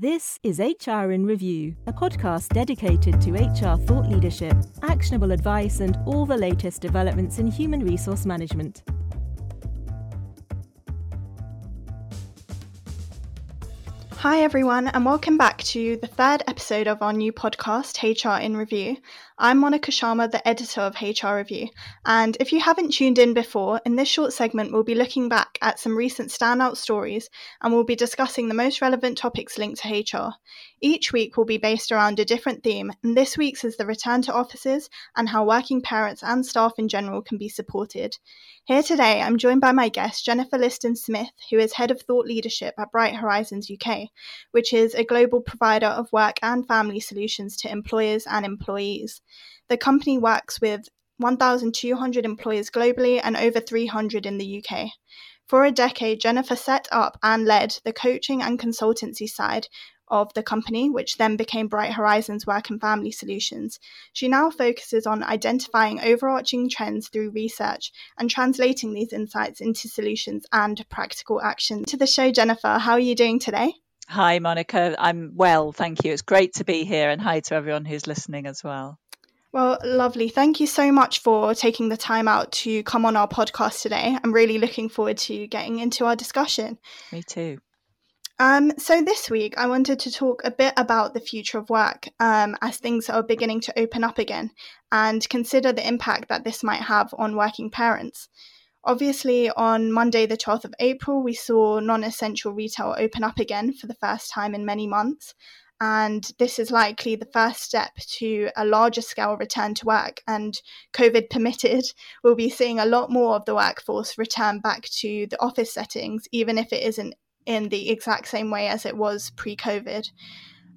This is HR in Review, a podcast dedicated to HR thought leadership, actionable advice, and all the latest developments in human resource management. Hi, everyone, and welcome back to the third episode of our new podcast, HR in Review. I'm Monica Sharma, the editor of HR Review. And if you haven't tuned in before, in this short segment, we'll be looking back at some recent standout stories and we'll be discussing the most relevant topics linked to HR. Each week will be based around a different theme, and this week's is the return to offices and how working parents and staff in general can be supported. Here today, I'm joined by my guest, Jennifer Liston Smith, who is Head of Thought Leadership at Bright Horizons UK, which is a global provider of work and family solutions to employers and employees. The company works with 1,200 employers globally and over 300 in the UK. For a decade, Jennifer set up and led the coaching and consultancy side of the company, which then became Bright Horizons Work and Family Solutions. She now focuses on identifying overarching trends through research and translating these insights into solutions and practical action. To the show, Jennifer, how are you doing today? Hi, Monica. I'm well, thank you. It's great to be here, and hi to everyone who's listening as well. Well, lovely. Thank you so much for taking the time out to come on our podcast today. I'm really looking forward to getting into our discussion. Me too. Um, so, this week I wanted to talk a bit about the future of work um, as things are beginning to open up again and consider the impact that this might have on working parents. Obviously, on Monday, the 12th of April, we saw non essential retail open up again for the first time in many months and this is likely the first step to a larger scale return to work. And COVID permitted, we'll be seeing a lot more of the workforce return back to the office settings, even if it isn't in the exact same way as it was pre COVID.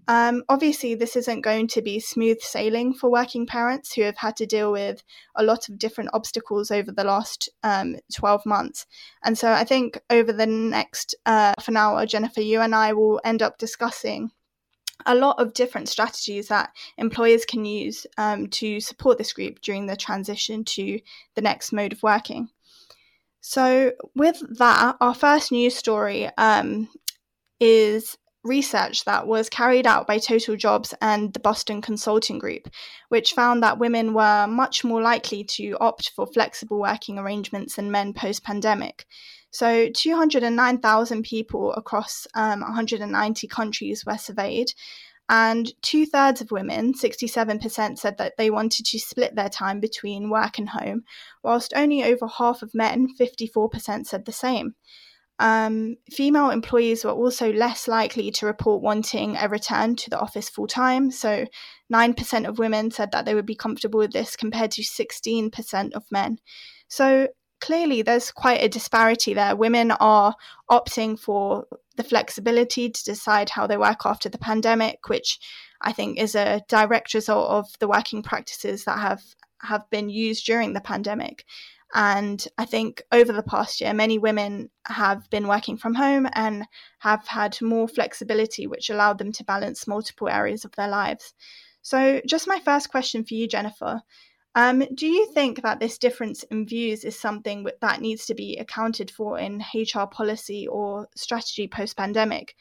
Um, obviously, this isn't going to be smooth sailing for working parents who have had to deal with a lot of different obstacles over the last um, 12 months. And so I think over the next uh, half an hour, Jennifer, you and I will end up discussing a lot of different strategies that employers can use um, to support this group during the transition to the next mode of working. So, with that, our first news story um, is research that was carried out by Total Jobs and the Boston Consulting Group, which found that women were much more likely to opt for flexible working arrangements than men post pandemic. So, 209,000 people across um, 190 countries were surveyed, and two thirds of women, 67%, said that they wanted to split their time between work and home, whilst only over half of men, 54%, said the same. Um, female employees were also less likely to report wanting a return to the office full time. So, 9% of women said that they would be comfortable with this compared to 16% of men. So, clearly there's quite a disparity there. Women are opting for the flexibility to decide how they work after the pandemic, which I think is a direct result of the working practices that have have been used during the pandemic. And I think over the past year, many women have been working from home and have had more flexibility, which allowed them to balance multiple areas of their lives. So, just my first question for you, Jennifer um, do you think that this difference in views is something that needs to be accounted for in HR policy or strategy post pandemic?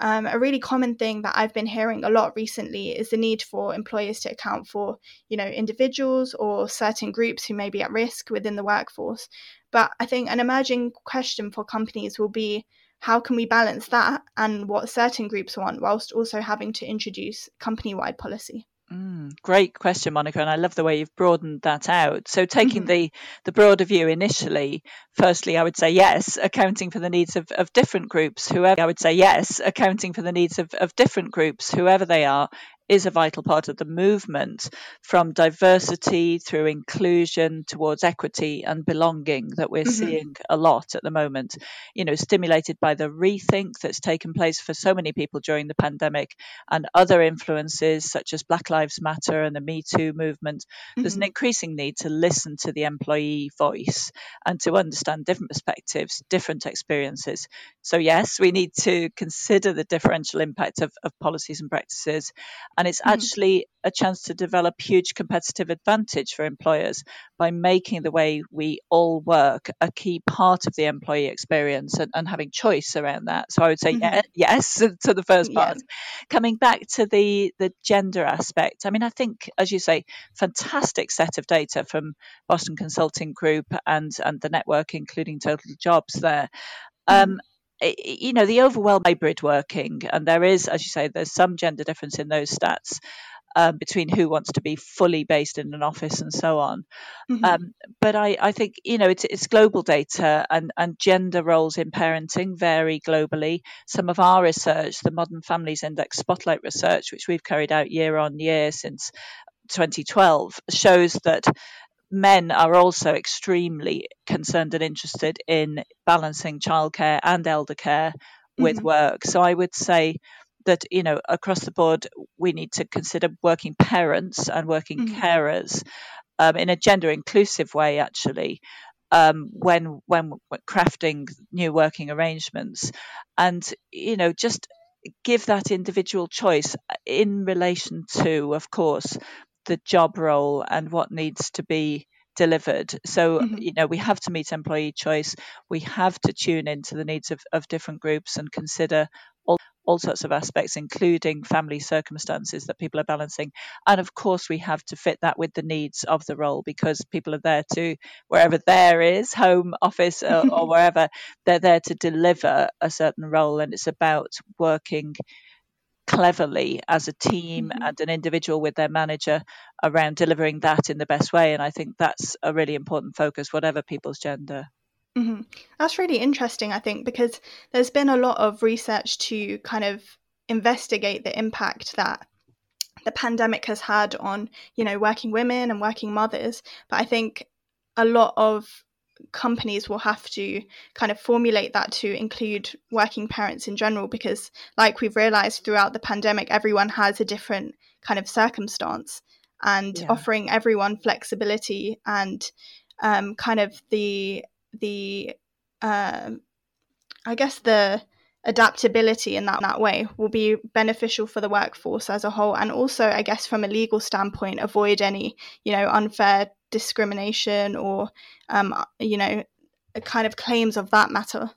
Um, a really common thing that I've been hearing a lot recently is the need for employers to account for, you know, individuals or certain groups who may be at risk within the workforce. But I think an emerging question for companies will be how can we balance that and what certain groups want whilst also having to introduce company wide policy? Mm, great question, Monica, and I love the way you've broadened that out. So, taking mm-hmm. the the broader view initially, firstly, I would say yes, accounting for the needs of, of different groups, whoever. I would say yes, accounting for the needs of, of different groups, whoever they are, is a vital part of the movement from diversity through inclusion towards equity and belonging that we're mm-hmm. seeing a lot at the moment. You know, stimulated by the rethink that's taken place for so many people during the pandemic and other influences such as Black Lives Matter and the Me Too movement, mm-hmm. there's an mm-hmm. increasing need to listen to the employee voice and to understand different perspectives, different experiences. So, yes, we need to consider the differential impact of, of policies and practices And it's mm-hmm. actually a chance to develop huge competitive advantage for employers by making the way we all work a key part of the employee experience and, and having choice around that. So I would say mm-hmm. yeah, yes to the first part. Coming back to the the gender aspect, I mean, I think, as you say, fantastic set of data from Boston Consulting Group and and the network, including Total Jobs there. Mm-hmm. Um, you know the overwhelming hybrid working and there is as you say there's some gender difference in those stats um, between who wants to be fully based in an office and so on. Mm-hmm. Um, but I, I, think you know it's, it's global data and, and gender roles in parenting vary globally. Some of our research, the Modern Families Index Spotlight research, which we've carried out year on year since 2012, shows that men are also extremely concerned and interested in balancing childcare and elder care with mm-hmm. work. So I would say that you know across the board we need to consider working parents and working mm-hmm. carers um, in a gender inclusive way actually um, when when crafting new working arrangements and you know just give that individual choice in relation to of course the job role and what needs to be delivered. So, mm-hmm. you know, we have to meet employee choice. We have to tune into the needs of, of different groups and consider all, all sorts of aspects, including family circumstances that people are balancing. And of course, we have to fit that with the needs of the role because people are there to, wherever there is, home, office, or, or wherever, they're there to deliver a certain role. And it's about working cleverly as a team mm-hmm. and an individual with their manager around delivering that in the best way. And I think that's a really important focus, whatever people's gender. Mm-hmm. That's really interesting, I think, because there's been a lot of research to kind of investigate the impact that the pandemic has had on, you know, working women and working mothers. But I think a lot of companies will have to kind of formulate that to include working parents in general because like we've realized throughout the pandemic everyone has a different kind of circumstance and yeah. offering everyone flexibility and um, kind of the the uh, i guess the adaptability in that, that way will be beneficial for the workforce as a whole and also i guess from a legal standpoint avoid any you know unfair discrimination or um, you know kind of claims of that matter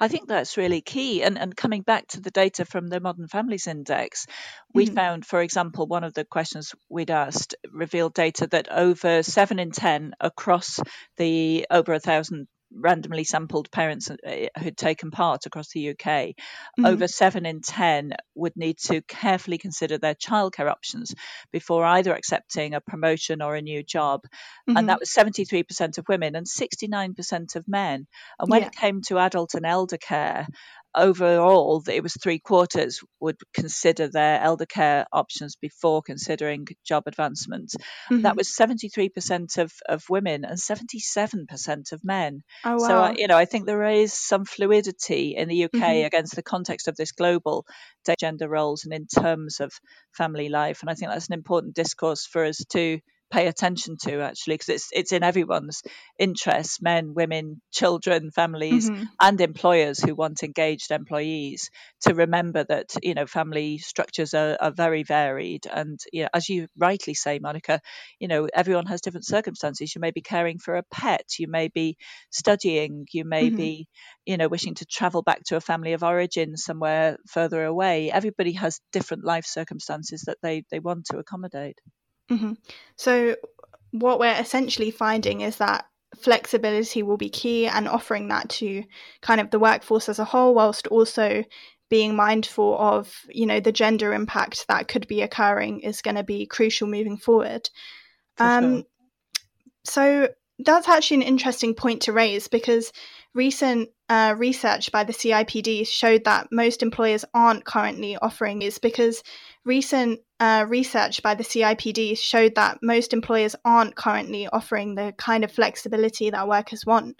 I think that's really key. And, and coming back to the data from the Modern Families Index, we mm-hmm. found, for example, one of the questions we'd asked revealed data that over seven in 10 across the over a thousand randomly sampled parents uh, who'd taken part across the UK, mm-hmm. over seven in 10 would need to carefully consider their childcare options before either accepting a promotion or a new job. Mm-hmm. And that was 73% of women and 69% of men. And when yeah. it came to adult and elder care, overall, it was three quarters would consider their elder care options before considering job advancement. Mm-hmm. That was 73% of, of women and 77% of men. Oh, wow. So, you know, I think there is some fluidity in the UK mm-hmm. against the context of this global gender roles and in terms of family life. And I think that's an important discourse for us to pay attention to actually because it's it's in everyone's interests men women children families mm-hmm. and employers who want engaged employees to remember that you know family structures are, are very varied. And you know as you rightly say monica you know everyone has different circumstances. You may be caring for a pet. You may be studying. You may mm-hmm. be you know wishing to travel back to a family of origin somewhere further away. Everybody has different life circumstances that they they want to accommodate Mm-hmm. So, what we're essentially finding is that flexibility will be key and offering that to kind of the workforce as a whole, whilst also being mindful of you know the gender impact that could be occurring is going to be crucial moving forward. For um, sure. So that's actually an interesting point to raise because recent uh, research by the CIPD showed that most employers aren't currently offering is because recent uh, research by the CIPD showed that most employers aren't currently offering the kind of flexibility that workers want.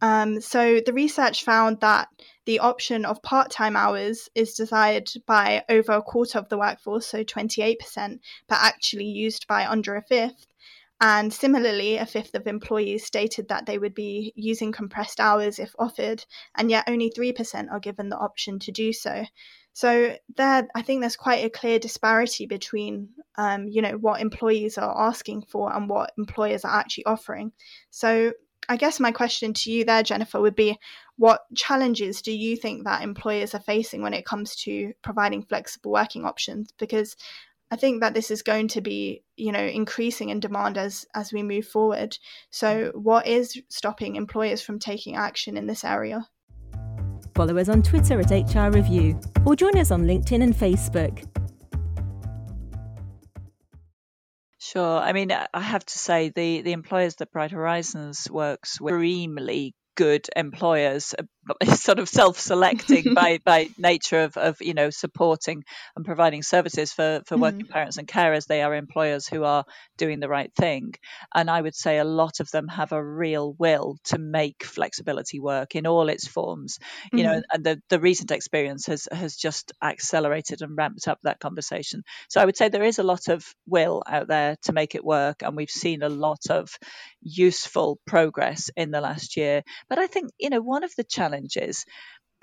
Um, so the research found that the option of part time hours is desired by over a quarter of the workforce, so 28%, but actually used by under a fifth. And similarly, a fifth of employees stated that they would be using compressed hours if offered, and yet only 3% are given the option to do so. So there, I think there's quite a clear disparity between, um, you know, what employees are asking for and what employers are actually offering. So I guess my question to you there, Jennifer, would be what challenges do you think that employers are facing when it comes to providing flexible working options? Because I think that this is going to be, you know, increasing in demand as as we move forward. So, what is stopping employers from taking action in this area? Follow us on Twitter at HR Review or join us on LinkedIn and Facebook. Sure. I mean, I have to say the the employers that Bright Horizons works with extremely good employers sort of self-selecting by by nature of, of you know supporting and providing services for for mm-hmm. working parents and carers. They are employers who are doing the right thing. And i would say a lot of them have a real will to make flexibility work in all its forms. You mm-hmm. know and the the recent experience has has just accelerated and ramped up that conversation. So i would say there is a lot of will out there to make it work and we've seen a lot of useful progress in the last year. But i think you know one of the challenges challenges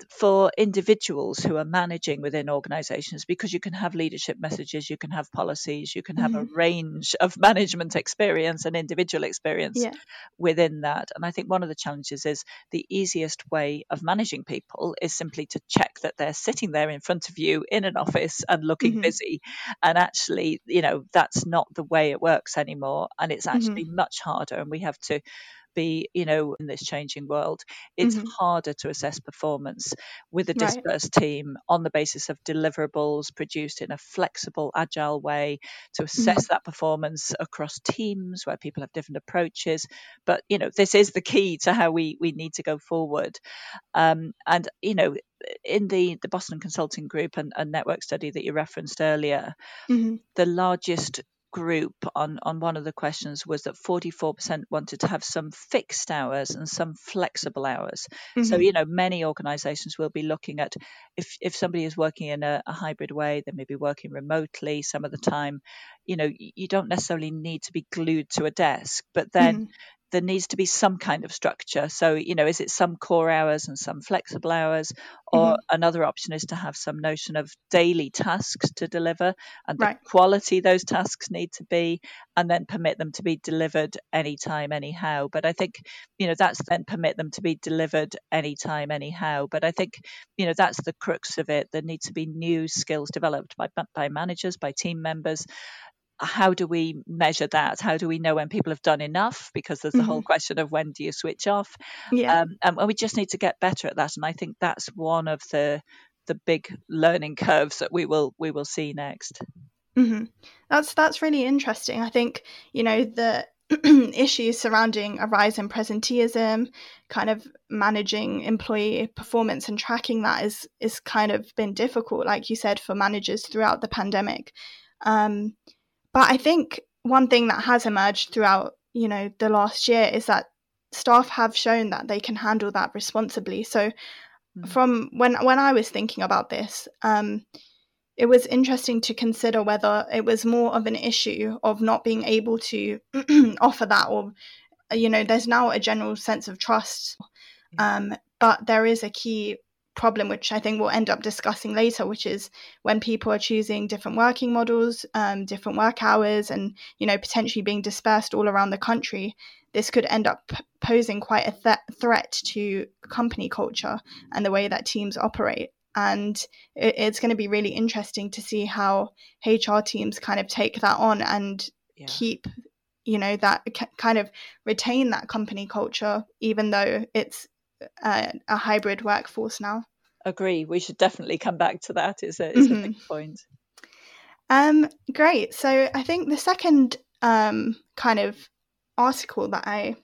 for individuals who are managing within organizations because you can have leadership messages, you can have policies, you can have mm-hmm. a range of management experience and individual experience yeah. within that. And I think one of the challenges is the easiest way of managing people is simply to check that they're sitting there in front of you in an office and looking mm-hmm. busy. And actually, you know, that's not the way it works anymore. And it's actually mm-hmm. much harder. And we have to be, you know, in this changing world, it's mm-hmm. harder to assess performance with a dispersed right. team on the basis of deliverables produced in a flexible, agile way to assess mm-hmm. that performance across teams where people have different approaches. But, you know, this is the key to how we, we need to go forward. Um, and, you know, in the, the Boston Consulting Group and, and network study that you referenced earlier, mm-hmm. the largest group on, on one of the questions was that 44% wanted to have some fixed hours and some flexible hours. Mm-hmm. So, you know, many organizations will be looking at if, if somebody is working in a, a, hybrid way, they may be working remotely some of the time. You know, you don't necessarily need to be glued to a desk, but then mm-hmm there needs to be some kind of structure. So, you know, is it some core hours and some flexible hours? Or mm-hmm. another option is to have some notion of daily tasks to deliver and the right. quality those tasks need to be, and then permit them to be delivered anytime, anyhow. But I think, you know, that's then permit them to be delivered anytime, anyhow. But I think, you know, that's the crux of it. There needs to be new skills developed by, by managers, by team members how do we measure that? How do we know when people have done enough? Because there's the mm-hmm. whole question of when do you switch off? Yeah. Um, and we just need to get better at that. And I think that's one of the the big learning curves that we will we will see next. Mm-hmm. That's that's really interesting. I think you know the issues surrounding a rise in presenteeism, kind of managing employee performance and tracking that is is kind of been difficult, like you said, for managers throughout the pandemic. Um, but I think one thing that has emerged throughout, you know, the last year is that staff have shown that they can handle that responsibly. So mm. from when when I was thinking about this, um, it was interesting to consider whether it was more of an issue of not being able to offer that or you know there's now a general sense of trust um, but there is a key problem, which I think we'll end up discussing later, which is when people are choosing different working models, um, different work hours, and you know potentially being dispersed all around the country. This could end up posing quite a th- threat to company culture and the way that teams operate. And it, it's going to be really interesting to see how HR teams kind of take that on and yeah. keep you know that kind of retain that company culture even though it's uh, a hybrid workforce now. Agree. We should definitely come back to that. Is a, is mm-hmm. a big point. Um, great. So I think the second um, kind of article that I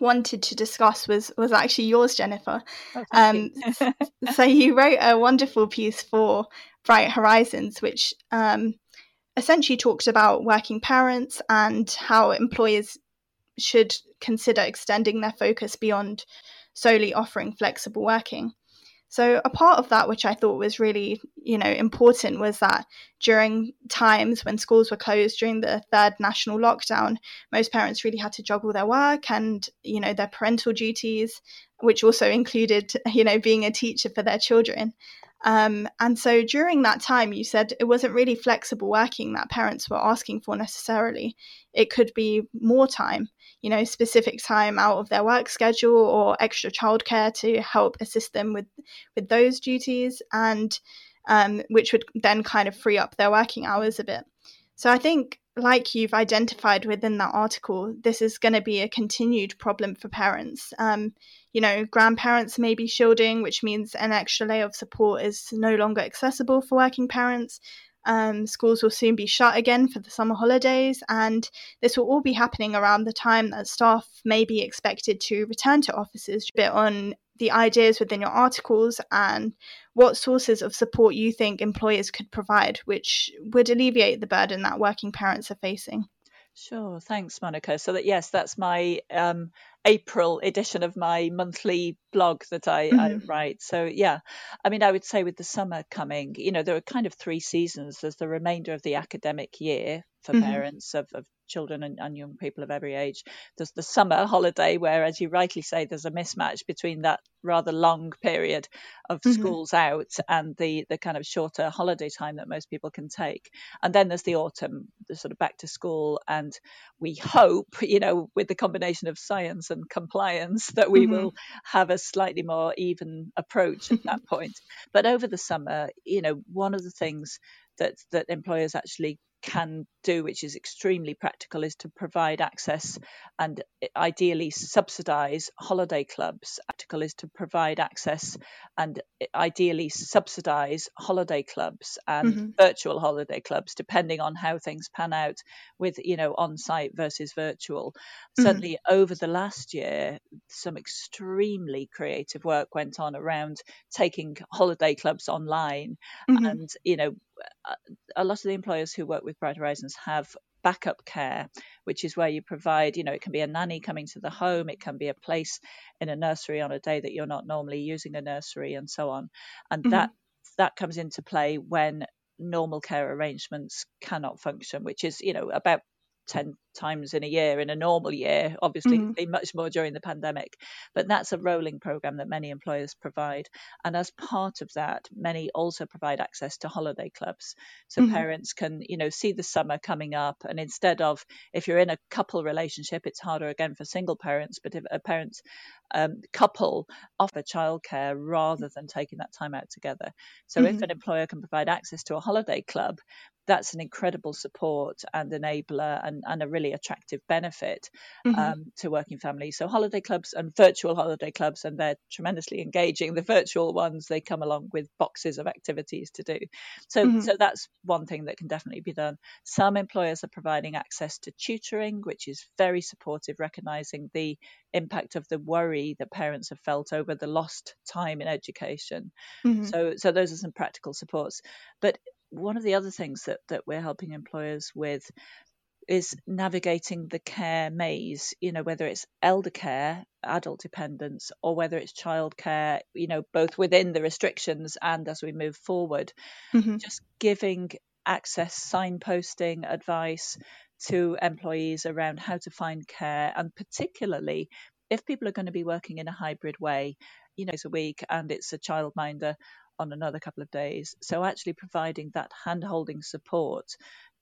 wanted to discuss was was actually yours, Jennifer. Oh, um, you. so you wrote a wonderful piece for Bright Horizons, which um, essentially talked about working parents and how employers should consider extending their focus beyond solely offering flexible working. So a part of that, which I thought was really, you know, important, was that during times when schools were closed during the third national lockdown, most parents really had to juggle their work and, you know, their parental duties, which also included, you know, being a teacher for their children. Um, and so during that time, you said it wasn't really flexible working that parents were asking for necessarily. It could be more time, you know, specific time out of their work schedule or extra childcare to help assist them with with those duties, and um, which would then kind of free up their working hours a bit. So I think like you've identified within that article, this is going to be a continued problem for parents. Um, you know, grandparents may be shielding, which means an extra layer of support is no longer accessible for working parents. Um, schools will soon be shut again for the summer holidays, and this will all be happening around the time that staff may be expected to return to offices. A bit on the ideas within your articles and what sources of support you think employers could provide, which would alleviate the burden that working parents are facing. Sure, thanks, Monica. So that yes, that's my um, April edition of my monthly blog that I, mm-hmm. I, write. So yeah, I mean, I would say with the summer coming, you know, there are kind of three seasons. There's the remainder of the academic year for mm-hmm. parents of, of children and, and, young people of every age. There's the summer holiday, where, as you rightly say, there's a mismatch between that rather long period of mm-hmm. schools out and the the kind of shorter holiday time that most people can take. And then there's the autumn, the sort of back to school, and we hope, you know, with the combination of science and compliance, that we mm-hmm. will have a slightly more even approach at that point. But over the summer, you know, one of the things that that employers actually can do, which is extremely practical, is to provide access and ideally subsidise holiday clubs. Practical is to provide access and ideally subsidise holiday clubs and mm-hmm. virtual holiday clubs, depending on how things pan out with, you know, on site versus virtual. Mm-hmm. Certainly over the last year, some extremely creative work went on around taking holiday clubs online mm-hmm. and, you know, a lot of the employers who work with Bright Horizons have backup care, which is where you provide, you know, it can be a nanny coming to the home, it can be a place in a nursery on a day that you're not normally using a nursery, and so on. And mm-hmm. that that comes into play when normal care arrangements cannot function, which is, you know, about 10 times in a year in a normal year obviously mm-hmm. much more during the pandemic but that's a rolling program that many employers provide and as part of that many also provide access to holiday clubs so mm-hmm. parents can you know see the summer coming up and instead of if you're in a couple relationship it's harder again for single parents but if a parent um, couple offer childcare rather than taking that time out together so mm-hmm. if an employer can provide access to a holiday club that's an incredible support and enabler and, and a really attractive benefit mm-hmm. um, to working families. So holiday clubs and virtual holiday clubs, and they're tremendously engaging. The virtual ones they come along with boxes of activities to do. So mm-hmm. so that's one thing that can definitely be done. Some employers are providing access to tutoring, which is very supportive, recognizing the impact of the worry that parents have felt over the lost time in education. Mm-hmm. So so those are some practical supports. But one of the other things that, that we're helping employers with is navigating the care maze, you know, whether it's elder care, adult dependence, or whether it's childcare, you know, both within the restrictions and as we move forward. Mm-hmm. Just giving access, signposting, advice to employees around how to find care, and particularly if people are going to be working in a hybrid way, you know, it's a week and it's a childminder on another couple of days. So actually providing that hand-holding support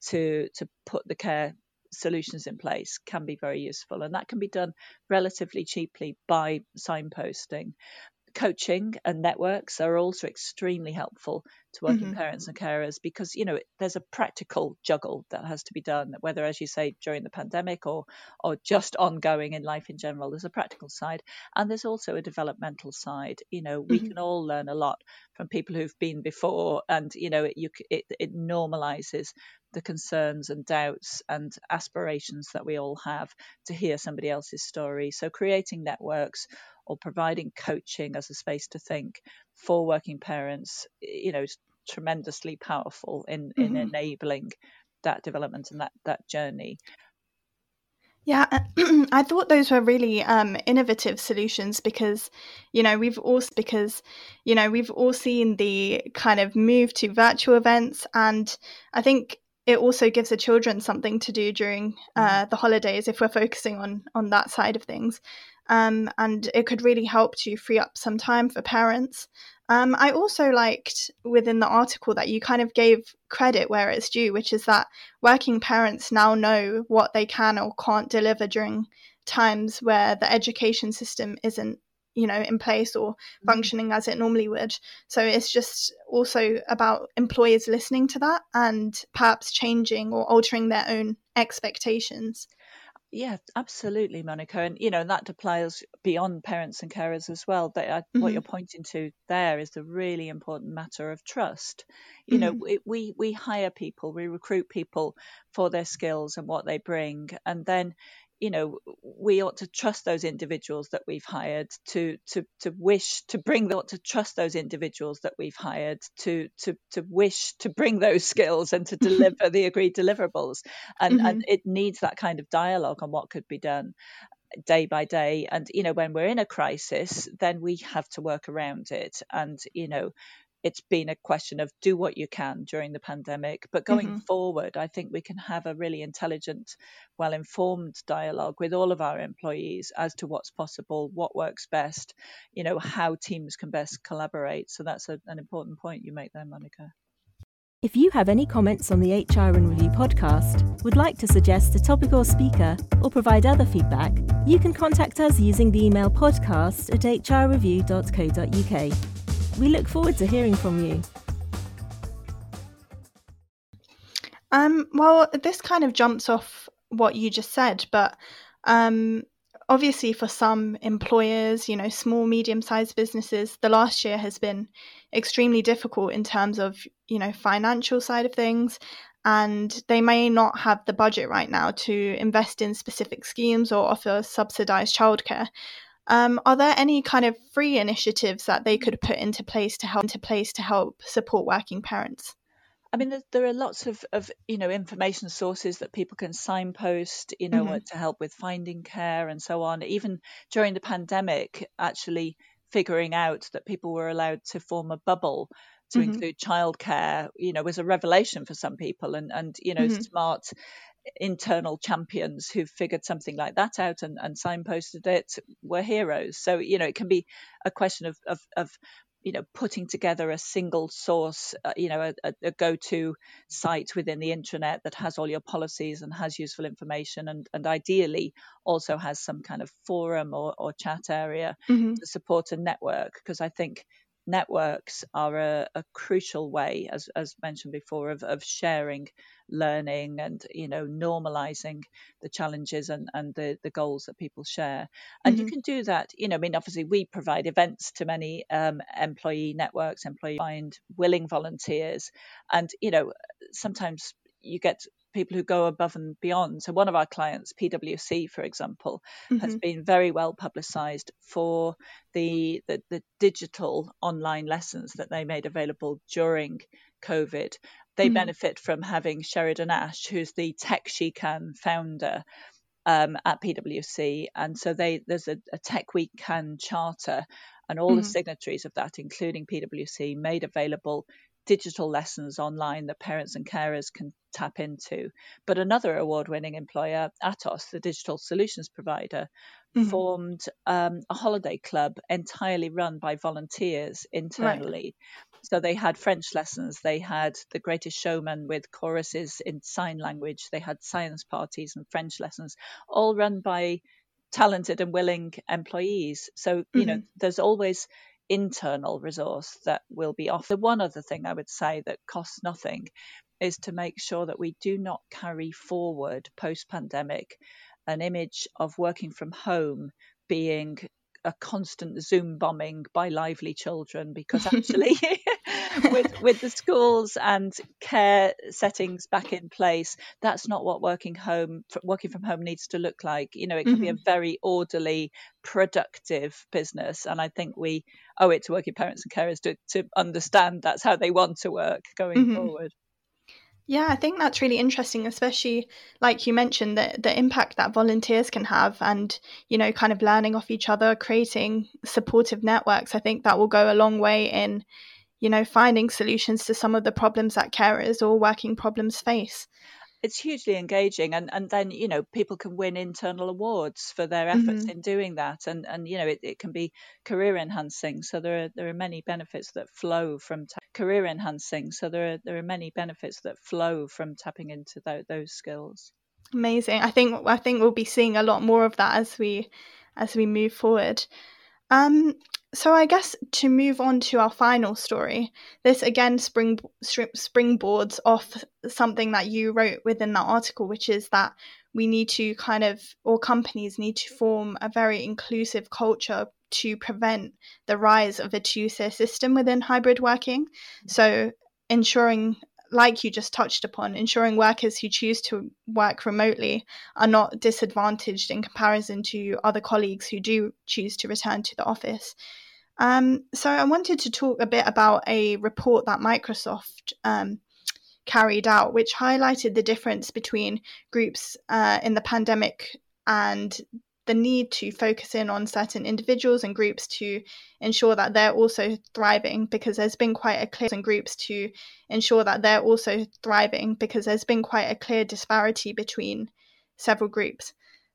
to to put the care solutions in place can be very useful and that can be done relatively cheaply by signposting coaching and networks are also extremely helpful to working mm-hmm. parents and carers because you know there's a practical juggle that has to be done whether as you say during the pandemic or or just ongoing in life in general there's a practical side and there's also a developmental side you know we mm-hmm. can all learn a lot from people who've been before and you know it, you, it, it normalizes the concerns and doubts and aspirations that we all have to hear somebody else's story so creating networks or providing coaching as a space to think for working parents, you know, is tremendously powerful in, mm-hmm. in enabling that development and that, that journey. Yeah, I thought those were really um, innovative solutions because, you know, we've also because, you know, we've all seen the kind of move to virtual events, and I think it also gives the children something to do during uh, mm-hmm. the holidays if we're focusing on on that side of things um, and it could really help to free up some time for parents. Um, I also liked within the article that you kind of gave credit where it's due, which is that working parents now know what they can or can't deliver during times where the education system isn't you know in place or mm-hmm. functioning as it normally would so it's just also about employers listening to that and perhaps changing or altering their own expectations yeah, absolutely, Monica, and you know that applies beyond parents and carers as well. That mm-hmm. what you're pointing to there is the really important matter of trust. You mm-hmm. know, we we hire people, we recruit people for their skills and what they bring, and then you know we ought to trust those individuals that we've hired to to to wish to bring the, to trust those individuals that we've hired to to to wish to bring those skills and to deliver the agreed deliverables. And mm-hmm. and it needs that kind of dialogue on what could be done day by day. And you know when we're in a crisis then we have to work around it. And you know it's been a question of do what you can during the pandemic. But going mm-hmm. forward, I think we can have a really intelligent, well informed dialogue with all of our employees as to what's possible, what works best, you know, how teams can best collaborate. So that's a, an important point you make there, Monica. If you have any comments on the HR in Review podcast, would like to suggest a topic or speaker, or provide other feedback, you can contact us using the email podcast at hrreview.co.uk. We look forward to hearing from you. Um, well, this kind of jumps off what you just said, but um, obviously, for some employers, you know, small, medium sized businesses, the last year has been extremely difficult in terms of, you know, financial side of things. And they may not have the budget right now to invest in specific schemes or offer subsidized childcare. Um, are there any kind of free initiatives that they could put into place to help into place to help support working parents? I mean, there, are lots of, of you know information sources that people can signpost, you know, mm-hmm. to help with finding care and so on. Even during the pandemic, actually figuring out that people were allowed to form a bubble to mm-hmm. include childcare, you know, was a revelation for some people, and and you know, mm-hmm. smart internal champions who figured something like that out and, and signposted it were heroes. So, you know, it can be a question of, of, of you know, putting together a single source, uh, you know, a, a, go-to site within the intranet that has all your policies and has useful information, and, and ideally also has some kind of forum or, or chat area mm-hmm. to support a network. Because I think networks are a, a, crucial way, as, as mentioned before, of, of sharing learning and you know normalizing the challenges and, and the, the goals that people share and mm-hmm. you can do that you know i mean obviously we provide events to many um, employee networks employee find willing volunteers and you know sometimes you get people who go above and beyond. So one of our clients, PwC, for example, mm-hmm. has been very well publicised for the, the, the digital online lessons that they made available during COVID. They mm-hmm. benefit from having Sheridan Ash, who's the Tech She Can founder. Um, at PwC, and so they there's a, a Tech She Can charter, and all mm-hmm. the signatories of that, including PwC, made available digital lessons online that parents and carers can tap into. But another award winning employer, Atos, the digital solutions provider, mm-hmm. formed um, a holiday club entirely run by volunteers internally. Right. So they had French lessons, they had the greatest showman with choruses in sign language, they had science parties and French lessons, all run by talented and willing employees. So, you mm-hmm. know, there's always internal resource that will be offered. One other thing I would say that costs nothing is to make sure that we do not carry forward post pandemic an image of working from home being a constant Zoom bombing by lively children because actually, with with the schools and care settings back in place, that's not what working home working from home needs to look like. You know, it can mm-hmm. be a mm-hmm. very orderly, productive business, and I think we owe it to working parents and carers to to understand that's how they want to work going mm-hmm. forward. Yeah, I think that's really interesting, especially like you mentioned, the, the impact that volunteers can have and, you know, kind of learning off each other, creating supportive networks. I think that will go a long way in, you know, finding solutions to some of the problems that carers or working problems face. it's hugely engaging and and then you know people can win internal awards for their efforts mm-hmm. in doing that and and you know it, it can be career enhancing so there are there are many benefits that flow from ta- career enhancing so there are there are many benefits that flow from tapping into th- those skills amazing i think i think we'll be seeing a lot more of that as we as we move forward um so I guess to move on to our final story, this again spring springboards off something that you wrote within that article, which is that we need to kind of, or companies need to form a very inclusive culture to prevent the rise of a two-tier system within hybrid working. Mm-hmm. So ensuring like you just touched upon, ensuring workers who choose to work remotely are not disadvantaged in comparison to other colleagues who do choose to return to the office. Um, so I wanted to talk a bit about a report that Microsoft um, carried out, which highlighted the difference between groups uh, in the pandemic and the need to focus in on certain individuals and groups to ensure that they're also thriving because there's been quite a clear in groups to ensure that they're also thriving because there's been quite a clear disparity between several groups.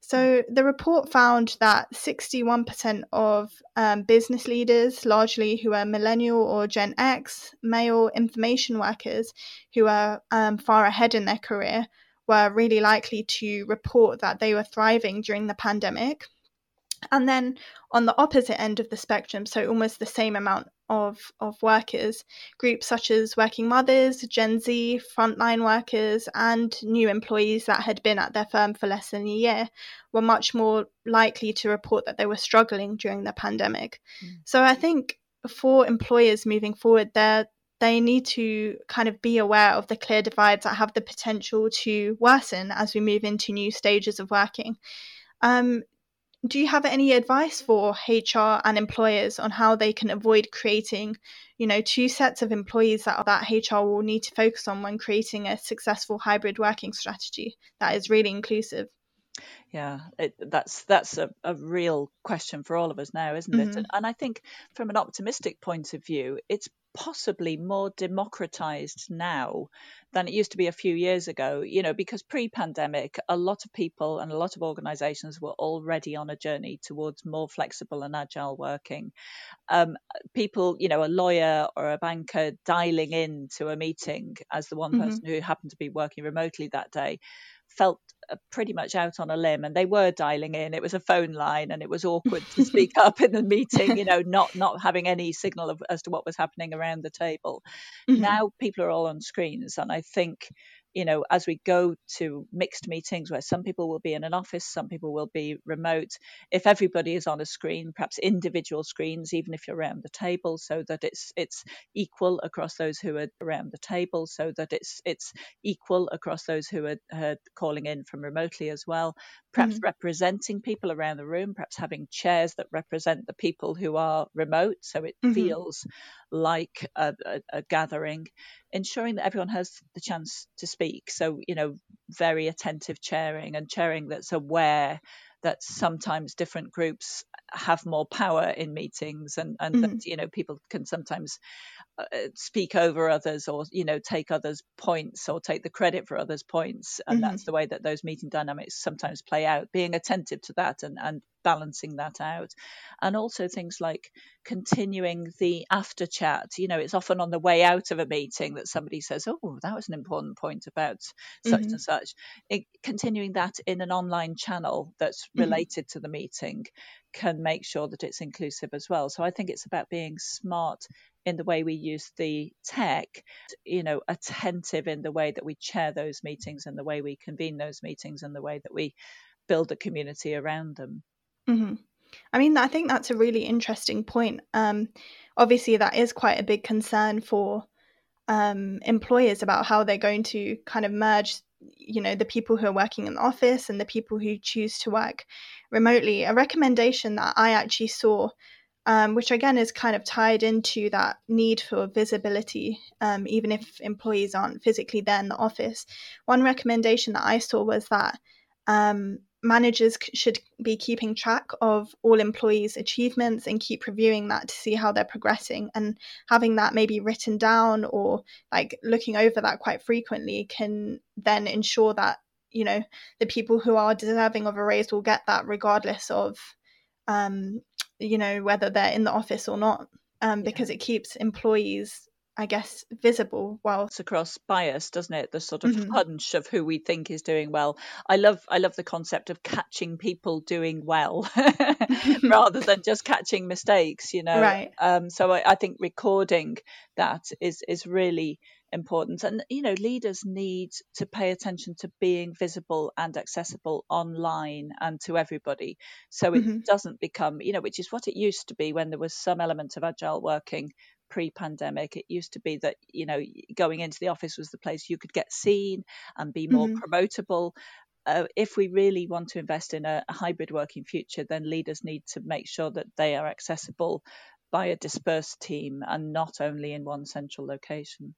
So the report found that 61% of um, business leaders, largely who are millennial or Gen X, male information workers who are um, far ahead in their career, were really likely to report that they were thriving during the pandemic. And then on the opposite end of the spectrum, so almost the same amount of, of workers, groups such as working mothers, Gen Z, frontline workers, and new employees that had been at their firm for less than a year were much more likely to report that they were struggling during the pandemic. Mm. So I think for employers moving forward, they they need to kind of be aware of the clear divides that have the potential to worsen as we move into new stages of working. Um, do you have any advice for HR and employers on how they can avoid creating, you know, two sets of employees that that HR will need to focus on when creating a successful hybrid working strategy that is really inclusive? Yeah, it, that's that's a, a real question for all of us now, isn't mm-hmm. it? And, and I think from an optimistic point of view, it's possibly more democratized now than it used to be a few years ago, you know, because pre pandemic, a lot of people and a lot of organizations were already on a journey towards more flexible and agile working. Um, people, you know, a lawyer or a banker dialing in to a meeting as the one mm-hmm. person who happened to be working remotely that day felt uh, pretty much out on a limb and they were dialing in it was a phone line and it was awkward to speak up in the meeting you know not not having any signal of, as to what was happening around the table mm-hmm. now people are all on screens and i think you know, as we go to mixed meetings where some people will be in an office, some people will be remote, if everybody is on a screen, perhaps individual screens, even if you're around the table, so that it's it's equal across those who are around the table, so that it's it's equal across those who are, are calling in from remotely as well. Perhaps mm-hmm. representing people around the room, perhaps having chairs that represent the people who are remote, so it mm-hmm. feels like a, a, a gathering ensuring that everyone has the chance to speak. So, you know, very attentive chairing and chairing that's aware that sometimes different groups have more power in meetings and, and mm-hmm. that, you know, people can sometimes uh, speak over others or, you know, take others' points or take the credit for others' points. And mm-hmm. that's the way that those meeting dynamics sometimes play out, being attentive to that and, and balancing that out. And also things like continuing the after chat. You know, it's often on the way out of a meeting that somebody says, Oh, that was an important point about such mm-hmm. and such. It, continuing that in an online channel that's mm-hmm. related mm-hmm. to the meeting can make sure that it's inclusive as well. So I think it's about being smart in the way we use the tech, you know, attentive in the way that we chair those meetings and the way we convene those meetings and the way that we build a community around them. Mm-hmm. I mean, I think that's a really interesting point. Um, obviously, that is quite a big concern for um, employers about how they're going to kind of merge, you know, the people who are working in the office and the people who choose to work remotely. A recommendation that I actually saw, um, which again is kind of tied into that need for visibility, um, even if employees aren't physically there in the office. One recommendation that I saw was that um, managers should be keeping track of all employees' achievements and keep reviewing that to see how they're progressing and having that maybe written down or like looking over that quite frequently can then ensure that you know the people who are deserving of a raise will get that regardless of um, you know whether they're in the office or not um, because yeah. it keeps employees I guess, visible while it's across bias, doesn't it? The sort of mm-hmm. hunch of who we think is doing well. I love I love the concept of catching people doing well rather than just catching mistakes, you know. Right. Um, so I, I think recording that is is really important and you know leaders need to pay attention to being visible and accessible online and to everybody so it mm-hmm. doesn't become you know which is what it used to be when there was some element of agile working pre-pandemic it used to be that you know going into the office was the place you could get seen and be more mm-hmm. promotable uh, if we really want to invest in a, a hybrid working future then leaders need to make sure that they are accessible by a dispersed team and not only in one central location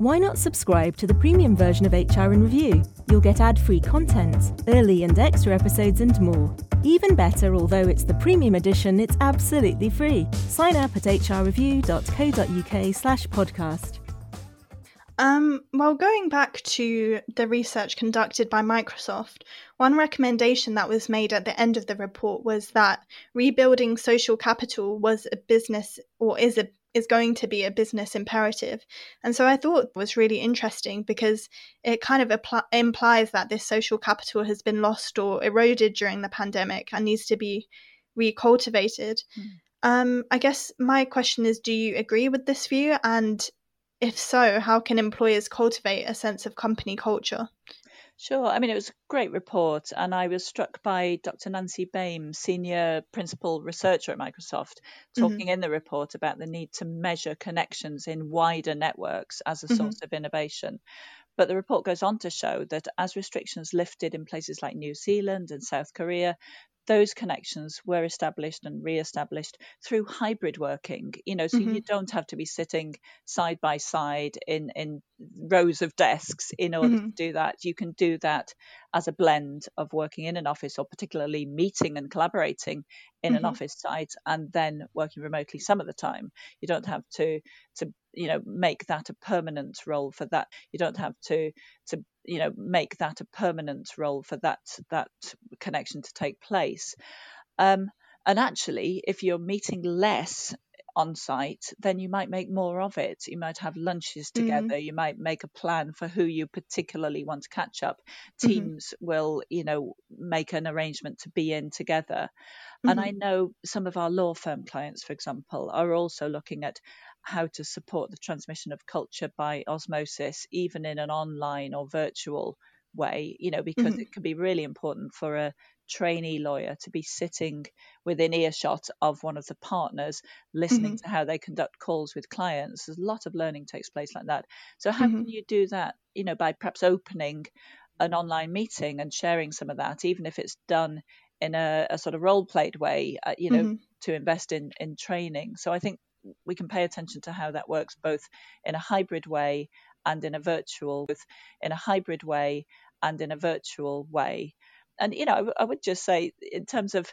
why not subscribe to the premium version of HR in Review? You'll get ad free content, early and extra episodes, and more. Even better, although it's the premium edition, it's absolutely free. Sign up at hrreview.co.uk slash podcast. Um, well, going back to the research conducted by Microsoft, one recommendation that was made at the end of the report was that rebuilding social capital was a business or is a is going to be a business imperative. And so I thought was really interesting because it kind of implies that this social capital has been lost or eroded during the pandemic and needs to be recultivated. Mm. Um, I guess my question is do you agree with this view? And if so, how can employers cultivate a sense of company culture? Sure. I mean, it was a great report, and I was struck by Dr. Nancy Baym, Senior Principal Researcher at Microsoft, mm-hmm. talking mm-hmm. in the report about the need to measure connections in wider networks as a mm-hmm. source of innovation. But the report goes on to show that as restrictions lifted in places like New Zealand and South Korea, those connections were established and re-established through hybrid working you know so mm-hmm. you don't have to be sitting side by side in in rows of desks in order mm-hmm. to do that you can do that as a blend of working in an office or particularly meeting and collaborating in mm-hmm. an office site and then working remotely some of the time you don't have to to you know make that a permanent role for that you don't have to to you know make that a permanent role for that that connection to take place um, and actually if you're meeting less on site then you might make more of it you might have lunches mm-hmm. together mm-hmm. you might make a plan for who you particularly want to catch up mm-hmm. teams mm-hmm. will you know make an arrangement to be in together mm-hmm. and i know some of our law firm clients for example are also looking at how to support the transmission of culture by osmosis, even in an online or virtual way, you know, because mm-hmm. it can be really important for a trainee lawyer to be sitting within earshot of one of the partners, listening mm-hmm. to how they conduct calls with clients. There's a lot of learning takes place like that. So, how mm-hmm. can you do that, you know, by perhaps opening an online meeting and sharing some of that, even if it's done in a, a sort of role played way, uh, you know, mm-hmm. to invest in, in training. So, I think we can pay attention to how that works both in a hybrid way and in a virtual both in a hybrid way and in a virtual way. And you know I, I would just say in terms of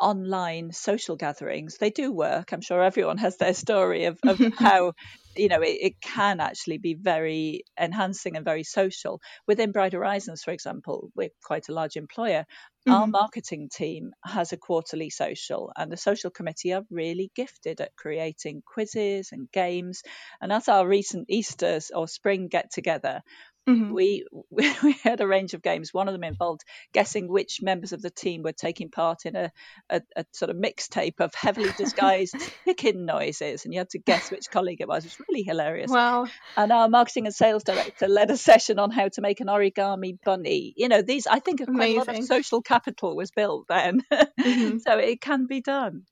online social gatherings they do work. I'm sure everyone has their story of, of how you know it, it, can actually be very enhancing and very social. Within bright horizons for example we're quite a large employer mm-hmm. our marketing team has a quarterly social and the social committee are really gifted at creating quizzes and games. And at our recent easter or spring get together Mm-hmm. We, we, we had a range of games. One of them involved guessing which members of the team were taking part in a, a, a sort of mixtape of heavily disguised chicken noises, and you had to guess which colleague it was. It was really hilarious. Wow! And our marketing and sales director led a session on how to make an origami bunny. You know, these I think quite a lot of social capital was built then, mm-hmm. so it can be done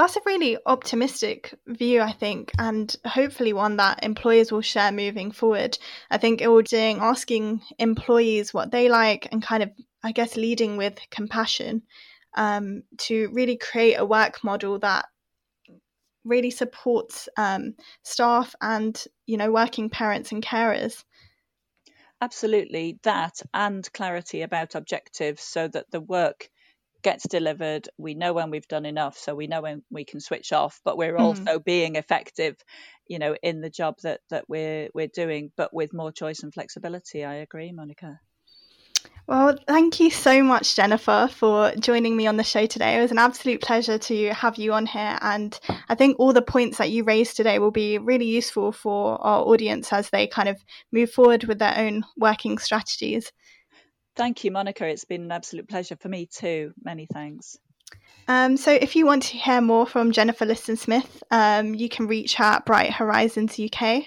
that's a really optimistic view, I think, and hopefully one that employers will share moving forward. I think auditing, asking employees what they like, and kind of, I guess, leading with compassion um, to really create a work model that really supports um, staff and you know working parents and carers Absolutely, that and clarity about objectives so that the work gets delivered. We know when we've done enough, so we know when we can switch off, but we're mm. also being effective, you know, in the job that that we're we're doing, but with more choice and flexibility. I agree, Monica. Well, thank you so much, Jennifer, for joining me on the show today. It was an absolute pleasure to have you on here. And I think all the points that you raised today will be really useful for our audience as they kind of move forward with their own working strategies. Thank you, Monica. It's been an absolute pleasure for me too. Many thanks. Um, so, if you want to hear more from Jennifer Liston Smith, um, you can reach her at Bright Horizons UK.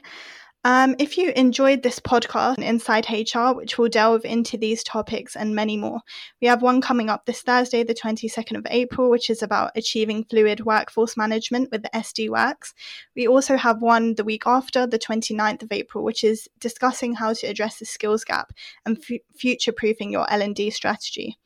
Um, if you enjoyed this podcast, Inside HR, which will delve into these topics and many more, we have one coming up this Thursday, the 22nd of April, which is about achieving fluid workforce management with the SD Works. We also have one the week after, the 29th of April, which is discussing how to address the skills gap and f- future proofing your L&D strategy.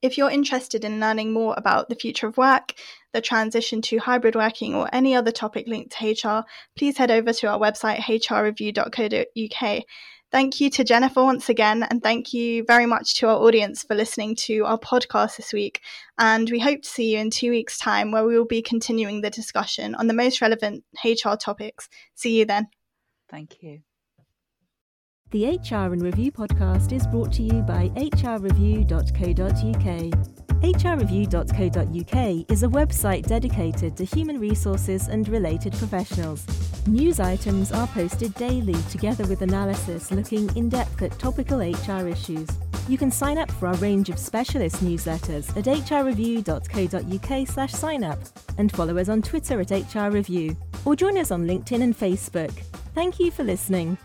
If you're interested in learning more about the future of work, the transition to hybrid working, or any other topic linked to HR, please head over to our website, hrreview.co.uk. Thank you to Jennifer once again, and thank you very much to our audience for listening to our podcast this week. And we hope to see you in two weeks' time, where we will be continuing the discussion on the most relevant HR topics. See you then. Thank you. The HR in Review podcast is brought to you by hrreview.co.uk. hrreview.co.uk is a website dedicated to human resources and related professionals. News items are posted daily together with analysis looking in depth at topical HR issues. You can sign up for our range of specialist newsletters at hrreview.co.uk slash sign up and follow us on Twitter at hrreview or join us on LinkedIn and Facebook. Thank you for listening.